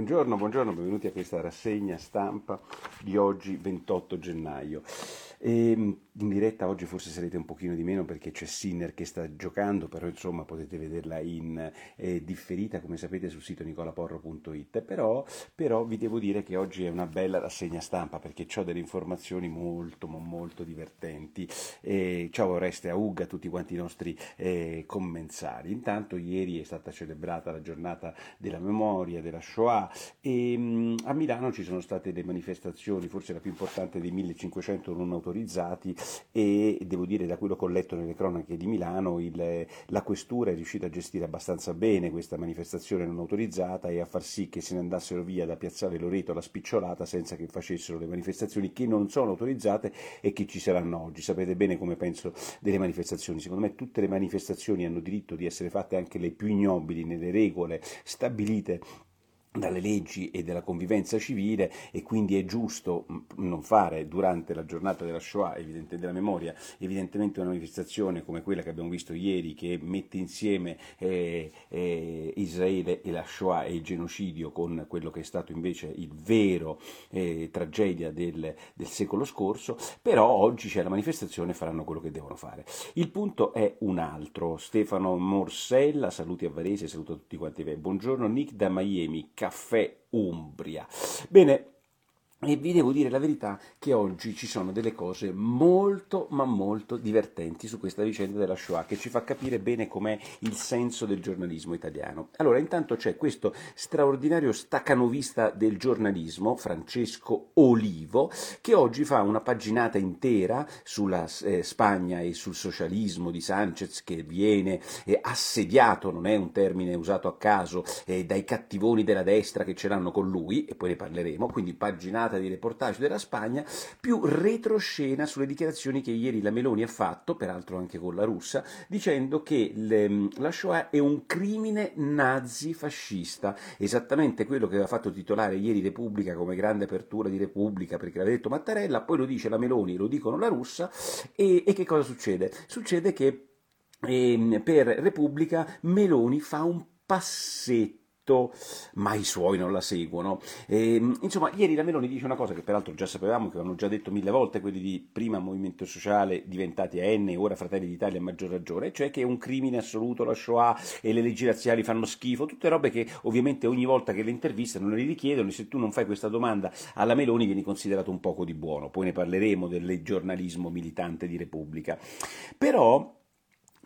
Buongiorno, buongiorno, benvenuti a questa rassegna stampa di oggi 28 gennaio. E ehm, in diretta oggi forse sarete un pochino di meno perché c'è Sinner che sta giocando, però insomma potete vederla in eh, differita come sapete sul sito nicolaporro.it, però, però, vi devo dire che oggi è una bella rassegna stampa perché ho delle informazioni molto molto divertenti. E ciao Oreste Auga, a tutti quanti i nostri eh, commensali. Intanto ieri è stata celebrata la giornata della memoria della Shoah e mh, mm, a Milano ci sono state le manifestazioni, forse la più importante dei 1500 non autorizzati autorizzati e devo dire da quello che ho letto nelle cronache di Milano il, la questura è riuscita a gestire abbastanza bene questa manifestazione non autorizzata e a far sì che se ne andassero via da Piazzale Loreto alla spicciolata senza che facessero le manifestazioni che non sono autorizzate e che ci saranno oggi. Sapete bene come penso delle manifestazioni. Secondo me tutte le manifestazioni hanno diritto di essere fatte anche le più ignobili nelle regole stabilite dalle leggi e della convivenza civile e quindi è giusto mm, non fare durante la giornata della Shoah, evidente, della memoria, evidentemente una manifestazione come quella che abbiamo visto ieri che mette insieme eh, eh, Israele e la Shoah e il genocidio con quello che è stato invece il vero eh, tragedia del, del, secolo scorso, però oggi c'è la manifestazione e faranno quello che devono fare. Il punto è un altro, Stefano Morsella, saluti a Varese, saluto a tutti quanti. Voi, buongiorno Nick da Miami, Caffè Umbria. Bene, e vi devo dire la verità che oggi ci sono delle cose molto ma molto divertenti su questa vicenda della Shoah che ci fa capire bene com'è il senso del giornalismo italiano. Allora, intanto c'è questo straordinario staccanovista del giornalismo, Francesco Olivo, che oggi fa una paginata intera sulla eh, Spagna e sul socialismo di Sanchez che viene eh, assediato, non è un termine usato a caso, eh, dai cattivoni della destra che ce l'hanno con lui, e poi ne parleremo, quindi paginata puntata di reportage della Spagna, più retroscena sulle dichiarazioni che ieri la Meloni ha fatto, peraltro anche con la russa, dicendo che le, la Shoah è un crimine nazi-fascista, esattamente quello che aveva fatto titolare ieri Repubblica come grande apertura di Repubblica, perché l'aveva detto Mattarella, poi lo dice la Meloni, lo dicono la russa, e, e che cosa succede? Succede che eh, per Repubblica Meloni fa un passetto ma i suoi non la seguono. E, ehm, insomma, ieri la Meloni dice una cosa che peraltro già sapevamo, che avevano già detto mille volte quelli di prima Movimento Sociale diventati AN e ora Fratelli d'Italia a maggior ragione, cioè che è un crimine assoluto la Shoah e le leggi razziali fanno schifo, tutte robe che ovviamente ogni volta che le intervistano le richiedono e se tu non fai questa domanda alla Meloni vieni considerato un poco di buono, poi ne parleremo del giornalismo militante di Repubblica. Però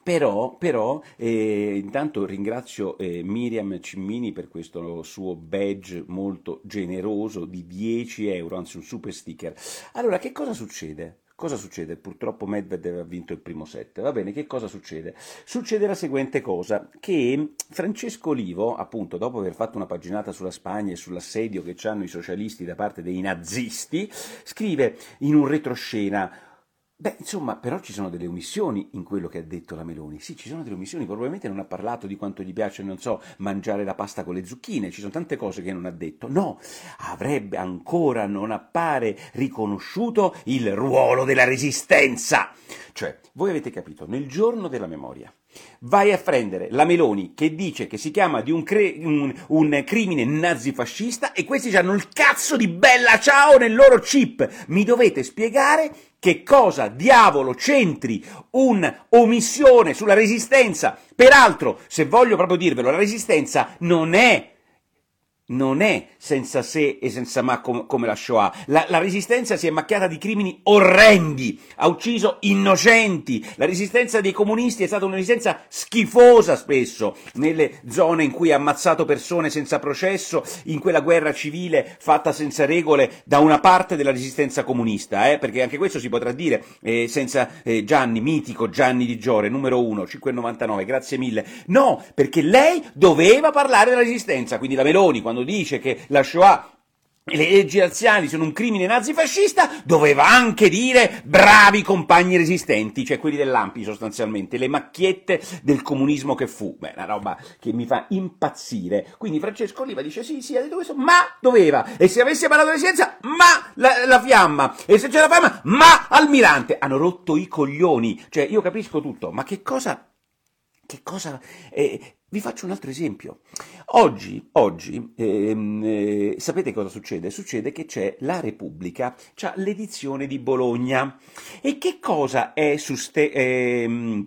però, però eh, intanto ringrazio eh, Miriam Cimmini per questo suo badge molto generoso di 10 euro, anzi un super sticker. Allora, che cosa succede? Cosa succede? Purtroppo Medvedev ha vinto il primo set. Va bene, che cosa succede? Succede la seguente cosa, che Francesco Olivo, appunto, dopo aver fatto una paginata sulla Spagna e sull'assedio che hanno i socialisti da parte dei nazisti, scrive in un retroscena Beh, insomma, però ci sono delle omissioni in quello che ha detto la Meloni. Sì, ci sono delle omissioni, probabilmente non ha parlato di quanto gli piace, non so, mangiare la pasta con le zucchine, ci sono tante cose che non ha detto. No, avrebbe ancora non appare riconosciuto il ruolo della resistenza. Cioè, voi avete capito, nel giorno della memoria, Vai a prendere la Meloni che dice che si chiama di un, cre- un, un, crimine nazifascista e questi hanno il cazzo di bella ciao nel loro chip. Mi dovete spiegare che cosa diavolo c'entri un'omissione sulla resistenza. Peraltro, se voglio proprio dirvelo, la resistenza non è non è senza se e senza ma com- come la Shoah. La, la, resistenza si è macchiata di crimini orrendi, ha ucciso innocenti. La resistenza dei comunisti è stata una resistenza schifosa spesso, nelle zone in cui ha ammazzato persone senza processo, in quella guerra civile fatta senza regole da una parte della resistenza comunista, eh? perché anche questo si potrà dire eh, senza eh, Gianni, mitico Gianni di Giore, numero uno, 599, grazie mille. No, perché lei doveva parlare della resistenza, quindi la Meloni, quando quando dice che la Shoah e le leggi razziali sono un crimine nazifascista, doveva anche dire bravi compagni resistenti, cioè quelli dell'Ampi sostanzialmente, le macchiette del comunismo che fu. Beh, una roba che mi fa impazzire. Quindi Francesco Oliva dice sì, sì, ha detto questo, ma doveva. E se avesse parlato di resistenza, ma la, la, fiamma. E se c'è la fiamma, ma almirante. Hanno rotto i coglioni. Cioè, io capisco tutto, ma che cosa Che cosa... Eh, vi faccio un altro esempio. Oggi, oggi ehm, eh, sapete cosa succede? Succede che c'è la Repubblica, c'ha l'edizione di Bologna. E che cosa è su ste, ehm,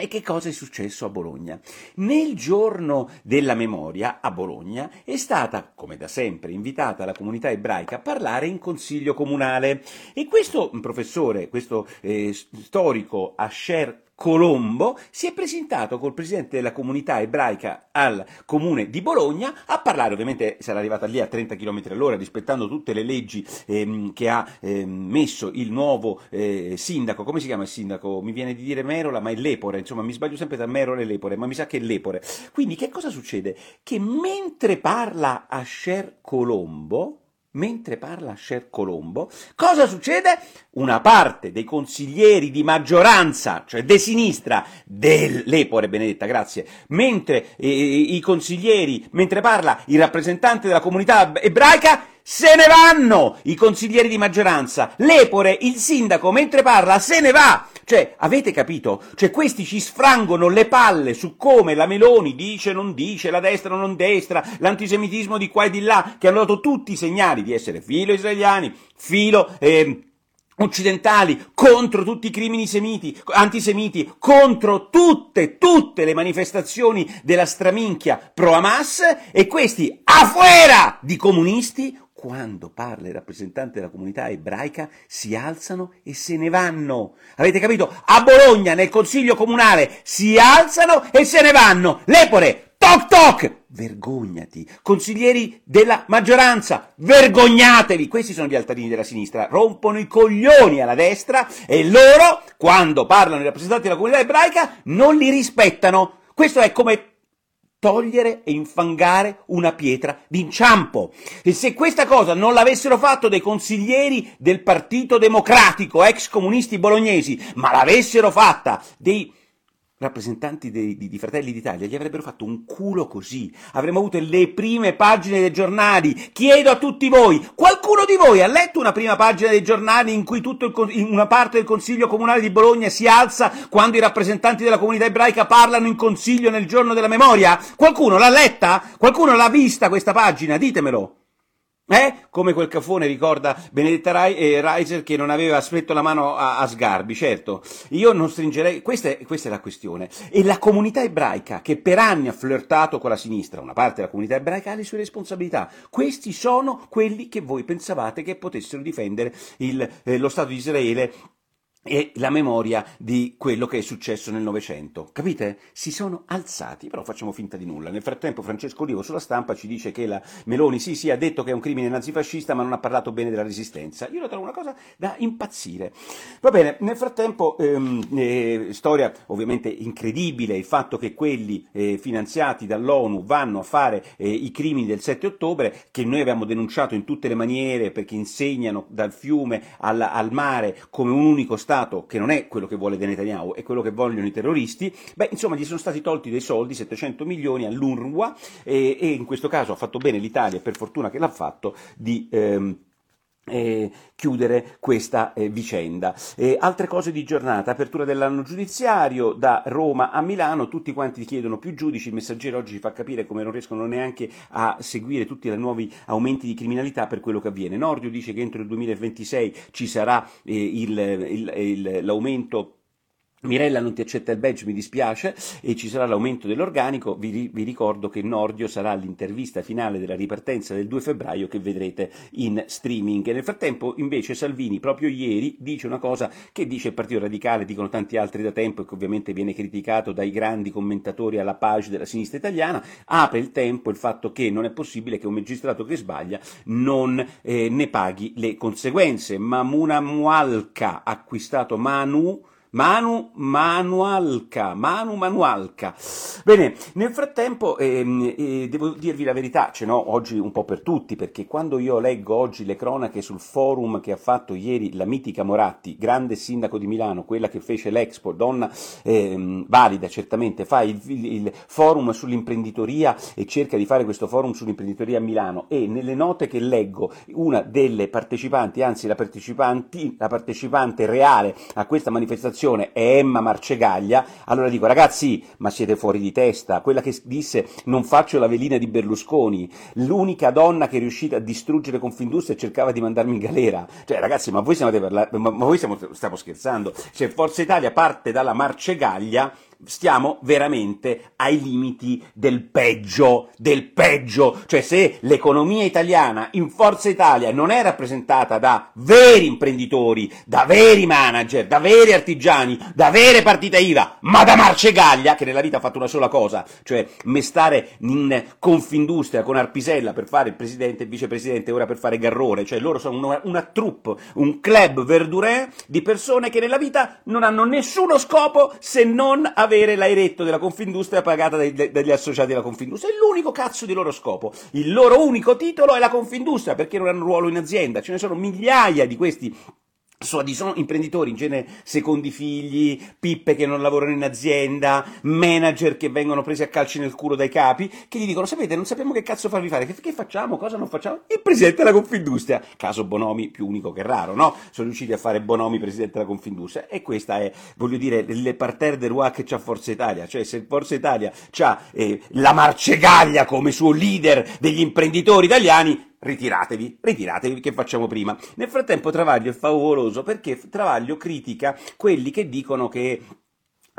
e che cosa è successo a Bologna? Nel giorno della memoria a Bologna è stata, come da sempre, invitata la comunità ebraica a parlare in consiglio comunale e questo professore, questo eh, storico Asher Colombo si è presentato col presidente della comunità ebraica al comune di Bologna a parlare, ovviamente sarà arrivata lì a 30 km all'ora rispettando tutte le leggi ehm, che ha ehm, messo il nuovo eh, sindaco, come si chiama il sindaco? Mi viene di dire Merola, ma è Lepore, insomma mi sbaglio sempre tra Merola e Lepore, ma mi sa che è Lepore. Quindi che cosa succede? Che mentre parla Asher Colombo, Mentre parla Cher Colombo, cosa succede? Una parte dei consiglieri di maggioranza, cioè de sinistra, dell'Epore Benedetta, grazie, mentre eh, i consiglieri, mentre parla il rappresentante della comunità ebraica, se ne vanno i consiglieri di maggioranza, l'Epore, il sindaco, mentre parla, se ne va! Cioè, avete capito? Cioè, questi ci sfrangono le palle su come la Meloni dice, non dice, la destra, non destra, l'antisemitismo di qua e di là, che hanno dato tutti i segnali di essere filo israeliani, filo... Eh, occidentali contro tutti i crimini semiti, antisemiti, contro tutte, tutte le manifestazioni della straminchia pro Hamas e questi afuera di comunisti quando parla il rappresentante della comunità ebraica, si alzano e se ne vanno. Avete capito? A Bologna, nel consiglio comunale, si alzano e se ne vanno. Lepore, toc toc! Vergognati. Consiglieri della maggioranza, vergognatevi. Questi sono gli altarini della sinistra. Rompono i coglioni alla destra e loro, quando parlano i rappresentanti della comunità ebraica, non li rispettano. Questo è come togliere e infangare una pietra d'inciampo. E se questa cosa non l'avessero fatto dei consiglieri del Partito Democratico, ex comunisti bolognesi, ma l'avessero fatta dei rappresentanti di, di, di, Fratelli d'Italia gli avrebbero fatto un culo così. Avremmo avuto le prime pagine dei giornali. Chiedo a tutti voi, qualcuno di voi ha letto una prima pagina dei giornali in cui il, una parte del Consiglio Comunale di Bologna si alza quando i rappresentanti della comunità ebraica parlano in consiglio nel giorno della memoria? Qualcuno l'ha letta? Qualcuno l'ha vista questa pagina? Ditemelo. Eh? Come quel cafone ricorda Benedetta Rai, eh, Reiser che non aveva spetto la mano a, a, Sgarbi, certo. Io non stringerei, questa è, questa è, la questione. E la comunità ebraica, che per anni ha flirtato con la sinistra, una parte della comunità ebraica ha le sue responsabilità. Questi sono quelli che voi pensavate che potessero difendere il, eh, lo Stato di Israele e la memoria di quello che è successo nel Novecento. Capite? Si sono alzati, però facciamo finta di nulla. Nel frattempo Francesco Olivo sulla stampa ci dice che la Meloni sì sì ha detto che è un crimine nazifascista ma non ha parlato bene della resistenza. Io lo trovo una cosa da impazzire. Va bene, nel frattempo ehm, eh, storia ovviamente incredibile il fatto che quelli eh, finanziati dall'ONU vanno a fare eh, i crimini del 7 ottobre che noi abbiamo denunciato in tutte le maniere perché insegnano dal fiume al, al mare come un unico Stato Stato che non è quello che vuole Netanyahu, è quello che vogliono i terroristi, beh, insomma, gli sono stati tolti dei soldi, 700 milioni all'UNRWA, e, e in questo caso ha fatto bene l'Italia, per fortuna che l'ha fatto, di... Ehm, eh, chiudere questa eh, vicenda. Eh, altre cose di giornata, apertura dell'anno giudiziario da Roma a Milano, tutti quanti chiedono più giudici, il messaggero oggi ci fa capire come non riescono neanche a seguire tutti i nuovi aumenti di criminalità per quello che avviene. Nordio dice che entro il 2026 ci sarà eh, il, il, il, l'aumento Mirella non ti accetta il badge, mi dispiace, e ci sarà l'aumento dell'organico. Vi, vi, ricordo che Nordio sarà l'intervista finale della ripartenza del 2 febbraio che vedrete in streaming. E nel frattempo, invece, Salvini, proprio ieri, dice una cosa che dice il Partito Radicale, dicono tanti altri da tempo e che ovviamente viene criticato dai grandi commentatori alla page della sinistra italiana. Apre il tempo il fatto che non è possibile che un magistrato che sbaglia non eh, ne paghi le conseguenze. Mamuna Mualca, acquistato Manu Manu Manualca, Manu Manualca. Bene, nel frattempo ehm, eh, devo dirvi la verità, ce n'ho oggi un po' per tutti, perché quando io leggo oggi le cronache sul forum che ha fatto ieri la mitica Moratti, grande sindaco di Milano, quella che fece l'Expo, donna ehm, valida certamente, fa il, il, il forum sull'imprenditoria e cerca di fare questo forum sull'imprenditoria a Milano e nelle note che leggo una delle partecipanti, anzi la, la partecipante reale a questa manifestazione, situazione è Emma Marcegaglia, allora dico ragazzi, ma siete fuori di testa, quella che disse non faccio la velina di Berlusconi, l'unica donna che è riuscita a distruggere Confindustria e cercava di mandarmi in galera. Cioè ragazzi, ma voi, parlare, ma, ma voi stiamo, stiamo scherzando? Cioè Forza Italia parte dalla Marcegaglia stiamo veramente ai limiti del peggio, del peggio, cioè se l'economia italiana in Forza Italia non è rappresentata da veri imprenditori, da veri manager, da veri artigiani, da vere partite IVA, ma da Marcegaglia, che nella vita ha fatto una sola cosa, cioè mestare in Confindustria con Arpisella per fare il presidente e il vicepresidente, ora per fare Garrone, cioè loro sono una, una troupe, un club verdurin di persone che nella vita non hanno nessuno scopo se non avere avere l'airetto della Confindustria pagata dai, dagli associati della Confindustria. È l'unico cazzo di loro scopo. Il loro unico titolo è la Confindustria perché non hanno ruolo in azienda. Ce ne sono migliaia di questi sono imprenditori in genere secondi figli, pippe che non lavorano in azienda, manager che vengono presi a calci nel culo dai capi, che gli dicono sapete non sappiamo che cazzo farvi fare, che, che facciamo, cosa non facciamo? Il presidente della Confindustria, caso Bonomi più unico che raro, no? Sono riusciti a fare Bonomi presidente della Confindustria e questa è, voglio dire, le parterre del roi che c'ha Forza Italia, cioè se Forza Italia ha eh, la Marcegaglia come suo leader degli imprenditori italiani, ritiratevi, ritiratevi che facciamo prima. Nel frattempo Travaglio è favoloso perché Travaglio critica quelli che dicono che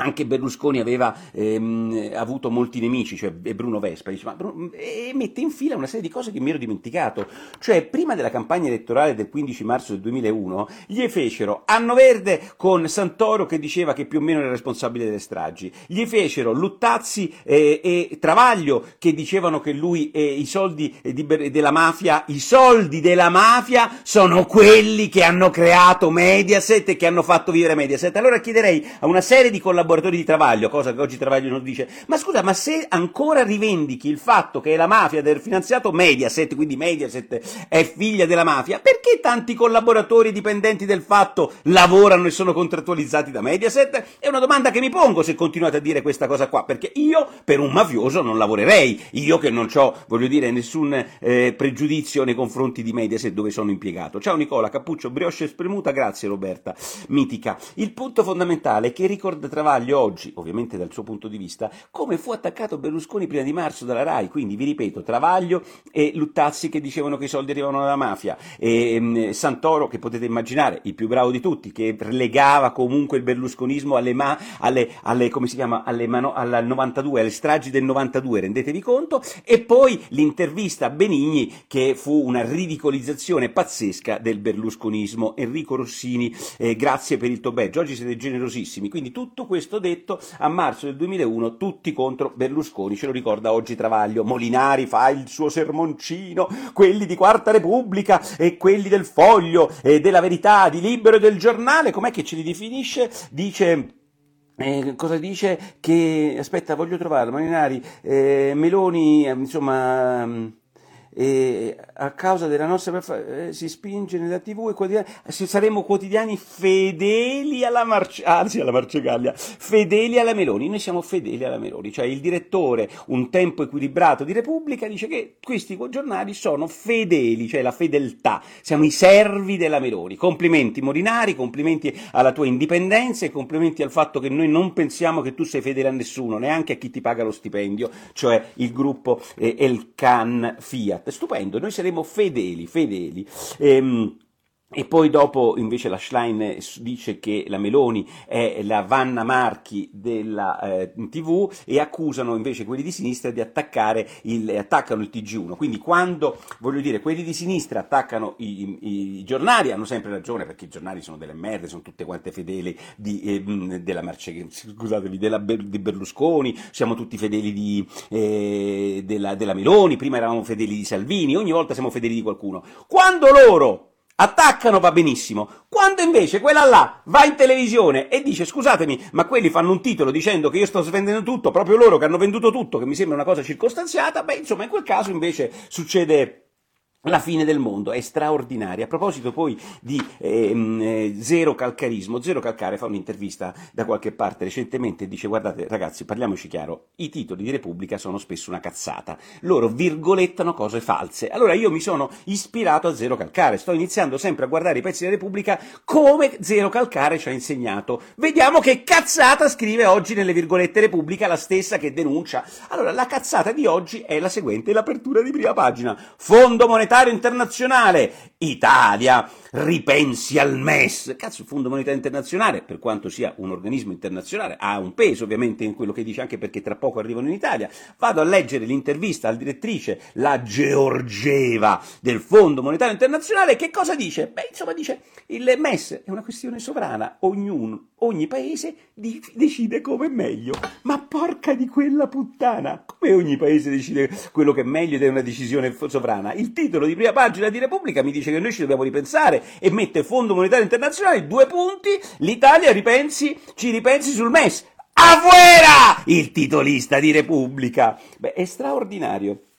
anche Berlusconi aveva ehm, avuto molti nemici, cioè Bruno Vespa, dice, ma, e mette in fila una serie di cose che mi ero dimenticato. Cioè, prima della campagna elettorale del 15 marzo del 2001, gli fecero Anno Verde con Santoro che diceva che più o meno era responsabile delle stragi, gli fecero Luttazzi eh, e Travaglio che dicevano che lui e i soldi di, della mafia, i soldi della mafia sono quelli che hanno creato Mediaset e che hanno fatto vivere Mediaset. Allora chiederei a una serie di collaboratori collaboratori di Travaglio, cosa che oggi Travaglio non dice, ma scusa, ma se ancora rivendichi il fatto che è la mafia del finanziato Mediaset, quindi Mediaset è figlia della mafia, perché tanti collaboratori dipendenti del fatto lavorano e sono contrattualizzati da Mediaset? È una domanda che mi pongo se continuate a dire questa cosa qua, perché io per un mafioso non lavorerei, io che non ho, voglio dire, nessun eh, pregiudizio nei confronti di Mediaset dove sono impiegato. Ciao Nicola, cappuccio, brioche spremuta, grazie Roberta, mitica. Il punto fondamentale è che ricorda Travaglio Travaglio oggi, ovviamente dal suo punto di vista, come fu attaccato Berlusconi prima di marzo dalla RAI, quindi vi ripeto, Travaglio e Luttazzi che dicevano che i soldi arrivavano dalla mafia, e um, Santoro che potete immaginare, il più bravo di tutti, che legava comunque il berlusconismo alle, ma, alle, alle chiama, alle mano, alla 92, alle stragi del 92, rendetevi conto, e poi l'intervista a Benigni che fu una ridicolizzazione pazzesca del berlusconismo. Enrico Rossini, eh, grazie per il tobeggio, oggi siete generosissimi, quindi tutto questo questo detto, a marzo del 2001 tutti contro Berlusconi, ce lo ricorda oggi Travaglio, Molinari fa il suo sermoncino, quelli di Quarta Repubblica e quelli del Foglio e della Verità, di Libero e del Giornale, com'è che ce li definisce? Dice... Eh, cosa dice? Che aspetta, voglio trovarlo. Molinari, eh, Meloni, insomma e a causa della nostra eh, si spinge nella tv e quotidiani, saremo quotidiani fedeli alla, Marce, anzi alla Marcegaglia, fedeli alla Meloni, noi siamo fedeli alla Meloni, cioè il direttore, un tempo equilibrato di Repubblica, dice che questi giornali sono fedeli, cioè la fedeltà, siamo i servi della Meloni, complimenti Morinari, complimenti alla tua indipendenza e complimenti al fatto che noi non pensiamo che tu sei fedele a nessuno, neanche a chi ti paga lo stipendio, cioè il gruppo eh, El Can Fiat stupendo, noi saremo fedeli, fedeli. Ehm, e poi dopo invece la Schlein dice che la Meloni è la Vanna Marchi della eh, TV e accusano invece quelli di sinistra di attaccare il, attaccano il TG1. Quindi quando, voglio dire, quelli di sinistra attaccano i, i, i giornali hanno sempre ragione perché i giornali sono delle merde, sono tutte quante fedeli di, eh, della Marce, scusatevi, della, di Berlusconi, siamo tutti fedeli di, eh, della, della Meloni, prima eravamo fedeli di Salvini, ogni volta siamo fedeli di qualcuno. Quando loro attaccano va benissimo. Quando invece quella là va in televisione e dice scusatemi, ma quelli fanno un titolo dicendo che io sto svendendo tutto, proprio loro che hanno venduto tutto, che mi sembra una cosa circostanziata, beh insomma in quel caso invece succede la fine del mondo, è straordinaria. A proposito poi di ehm, eh, zero calcarismo, Zero Calcare fa un'intervista da qualche parte recentemente e dice guardate ragazzi parliamoci chiaro, i titoli di Repubblica sono spesso una cazzata, loro virgolettano cose false. Allora io mi sono ispirato a Zero Calcare, sto iniziando sempre a guardare i pezzi della Repubblica come Zero Calcare ci ha insegnato. Vediamo che cazzata scrive oggi nelle virgolette Repubblica, la stessa che denuncia. Allora la cazzata di oggi è la seguente, l'apertura di prima pagina. Fondo monetario Monetario Internazionale, Italia, ripensi al MES. Cazzo, il Fondo Monetario Internazionale, per quanto sia un organismo internazionale, ha un peso ovviamente in quello che dice, anche perché tra poco arrivano in Italia. Vado a leggere l'intervista alla direttrice, la Georgieva del Fondo Monetario Internazionale, che cosa dice? Beh, insomma dice, il MES è una questione sovrana, ognuno, ogni paese di, decide come è meglio. Ma porca di quella puttana, come ogni paese decide quello che è meglio ed è una decisione sovrana? Il titolo di prima pagina di Repubblica mi dice che noi ci dobbiamo ripensare e mette Fondo Monetario Internazionale, due punti, l'Italia ripensi, ci ripensi sul MES. Afuera! Il titolista di Repubblica. Beh, è straordinario.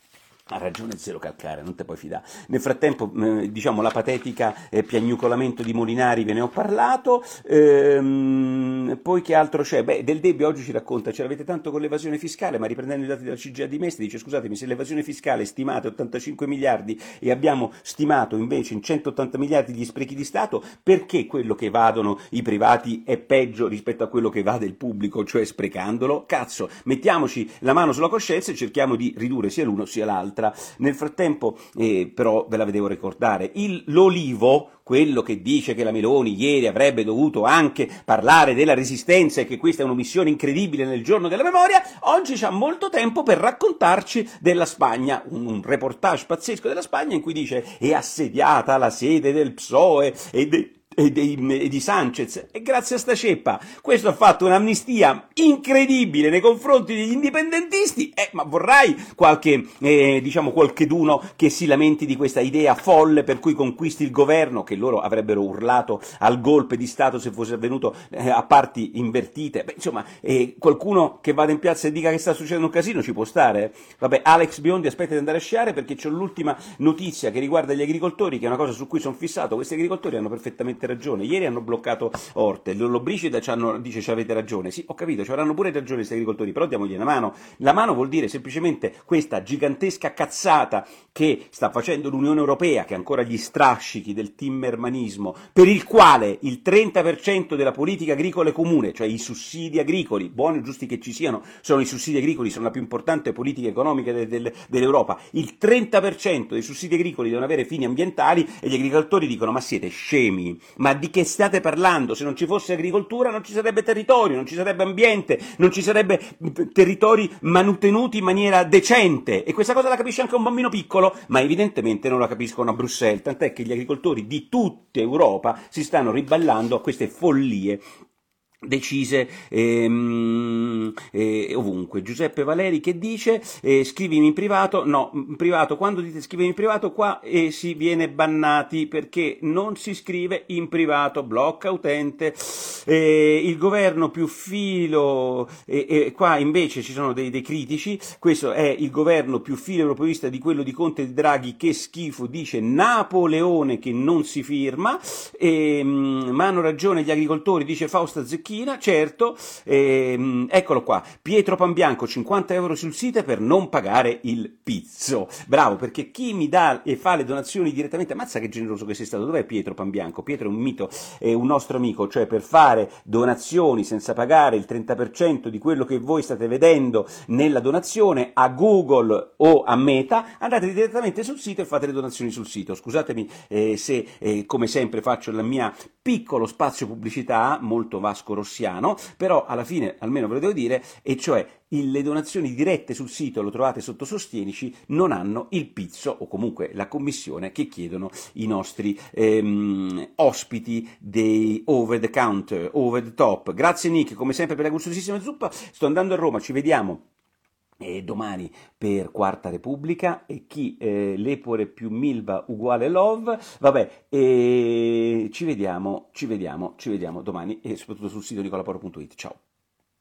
Ha ragione Zero Calcare, non te puoi fidare. Nel frattempo, eh, diciamo, la patetica eh, piagnucolamento di Molinari ve ne ho parlato. Ehm, poi che altro c'è? Beh, Del Debbio oggi ci racconta, ce l'avete tanto con l'evasione fiscale, ma riprendendo i dati della CGA di Mestre, dice scusatemi, se l'evasione fiscale è stimata 85 miliardi e abbiamo stimato invece in 180 miliardi gli sprechi di Stato, perché quello che evadono i privati è peggio rispetto a quello che evade il pubblico, cioè sprecandolo? Cazzo, mettiamoci la mano sulla coscienza e cerchiamo di ridurre sia l'uno sia l'altro un'altra. Nel frattempo, eh, però, ve la devo ricordare, il, l'olivo, quello che dice che la Meloni ieri avrebbe dovuto anche parlare della resistenza e che questa è un'omissione incredibile nel giorno della memoria, oggi c'ha molto tempo per raccontarci della Spagna, un, un reportage pazzesco della Spagna in cui dice è assediata la sede del PSOE e, dei, e di Sanchez. E grazie a sta ceppa questo ha fatto un'amnistia incredibile nei confronti degli indipendentisti. Eh, ma vorrai qualche eh, diciamo qualcheduno che si lamenti di questa idea folle per cui conquisti il governo che loro avrebbero urlato al golpe di stato se fosse avvenuto eh, a parti invertite? Beh, insomma eh, qualcuno che vada in piazza e dica che sta succedendo un casino ci può stare vabbè Alex Biondi aspetta di andare a sciare perché c'è l'ultima notizia che riguarda gli agricoltori che è una cosa su cui sono fissato. Questi agricoltori hanno perfettamente avete ragione. Ieri hanno bloccato Orte, Lollobrigida dice ci avete ragione. Sì, ho capito, ci avranno pure ragione questi agricoltori, però diamogli una mano. La mano vuol dire semplicemente questa gigantesca cazzata che sta facendo l'Unione Europea, che ha ancora gli strascichi del timmermanismo, per il quale il 30% della politica agricola comune, cioè i sussidi agricoli, buoni o giusti che ci siano, sono i sussidi agricoli, sono la più importante politica economica de- de- dell'Europa. Il 30% dei sussidi agricoli devono avere fini ambientali e gli agricoltori dicono ma siete scemi, ma di che state parlando? Se non ci fosse agricoltura non ci sarebbe territorio, non ci sarebbe ambiente, non ci sarebbe territori manutenuti in maniera decente. E questa cosa la capisce anche un bambino piccolo, ma evidentemente non la capiscono a Bruxelles, tant'è che gli agricoltori di tutta Europa si stanno ribellando a queste follie decise ehm, eh, ovunque. Giuseppe Valeri che dice eh, scrivimi in privato, no, in privato, quando dite scrivimi in privato qua eh, si viene bannati perché non si scrive in privato, blocca utente, eh, il governo più filo, qua invece ci sono dei, dei, critici, questo è il governo più filo europeista di quello di Conte e Draghi, che schifo, dice Napoleone che non si firma, ehm, ma hanno ragione gli agricoltori, dice Fausta Zecchini, panchina, certo, ehm, eccolo qua, Pietro Pambianco, 50 euro sul sito per non pagare il pizzo. Bravo, perché chi mi dà e fa le donazioni direttamente, ammazza che generoso che sei stato, dov'è Pietro Pambianco? Pietro è un mito, è un nostro amico, cioè per fare donazioni senza pagare il 30% di quello che voi state vedendo nella donazione a Google o a Meta, andate direttamente sul sito e fate le donazioni sul sito. Scusatemi eh, se, eh, come sempre, faccio la mia piccolo spazio pubblicità, molto vasco rossiano, però alla fine almeno ve lo devo dire, e cioè le donazioni dirette sul sito, lo trovate sotto Sostienici, non hanno il pizzo o comunque la commissione che chiedono i nostri ehm, ospiti dei over the counter, over the top. Grazie Nick, come sempre per la gustosissima zuppa, sto andando a Roma, ci vediamo e domani per Quarta Repubblica e chi eh, Lepore più Milva uguale Love, vabbè, e ci vediamo, ci vediamo, ci vediamo domani e soprattutto sul sito nicolaporo.it. Ciao.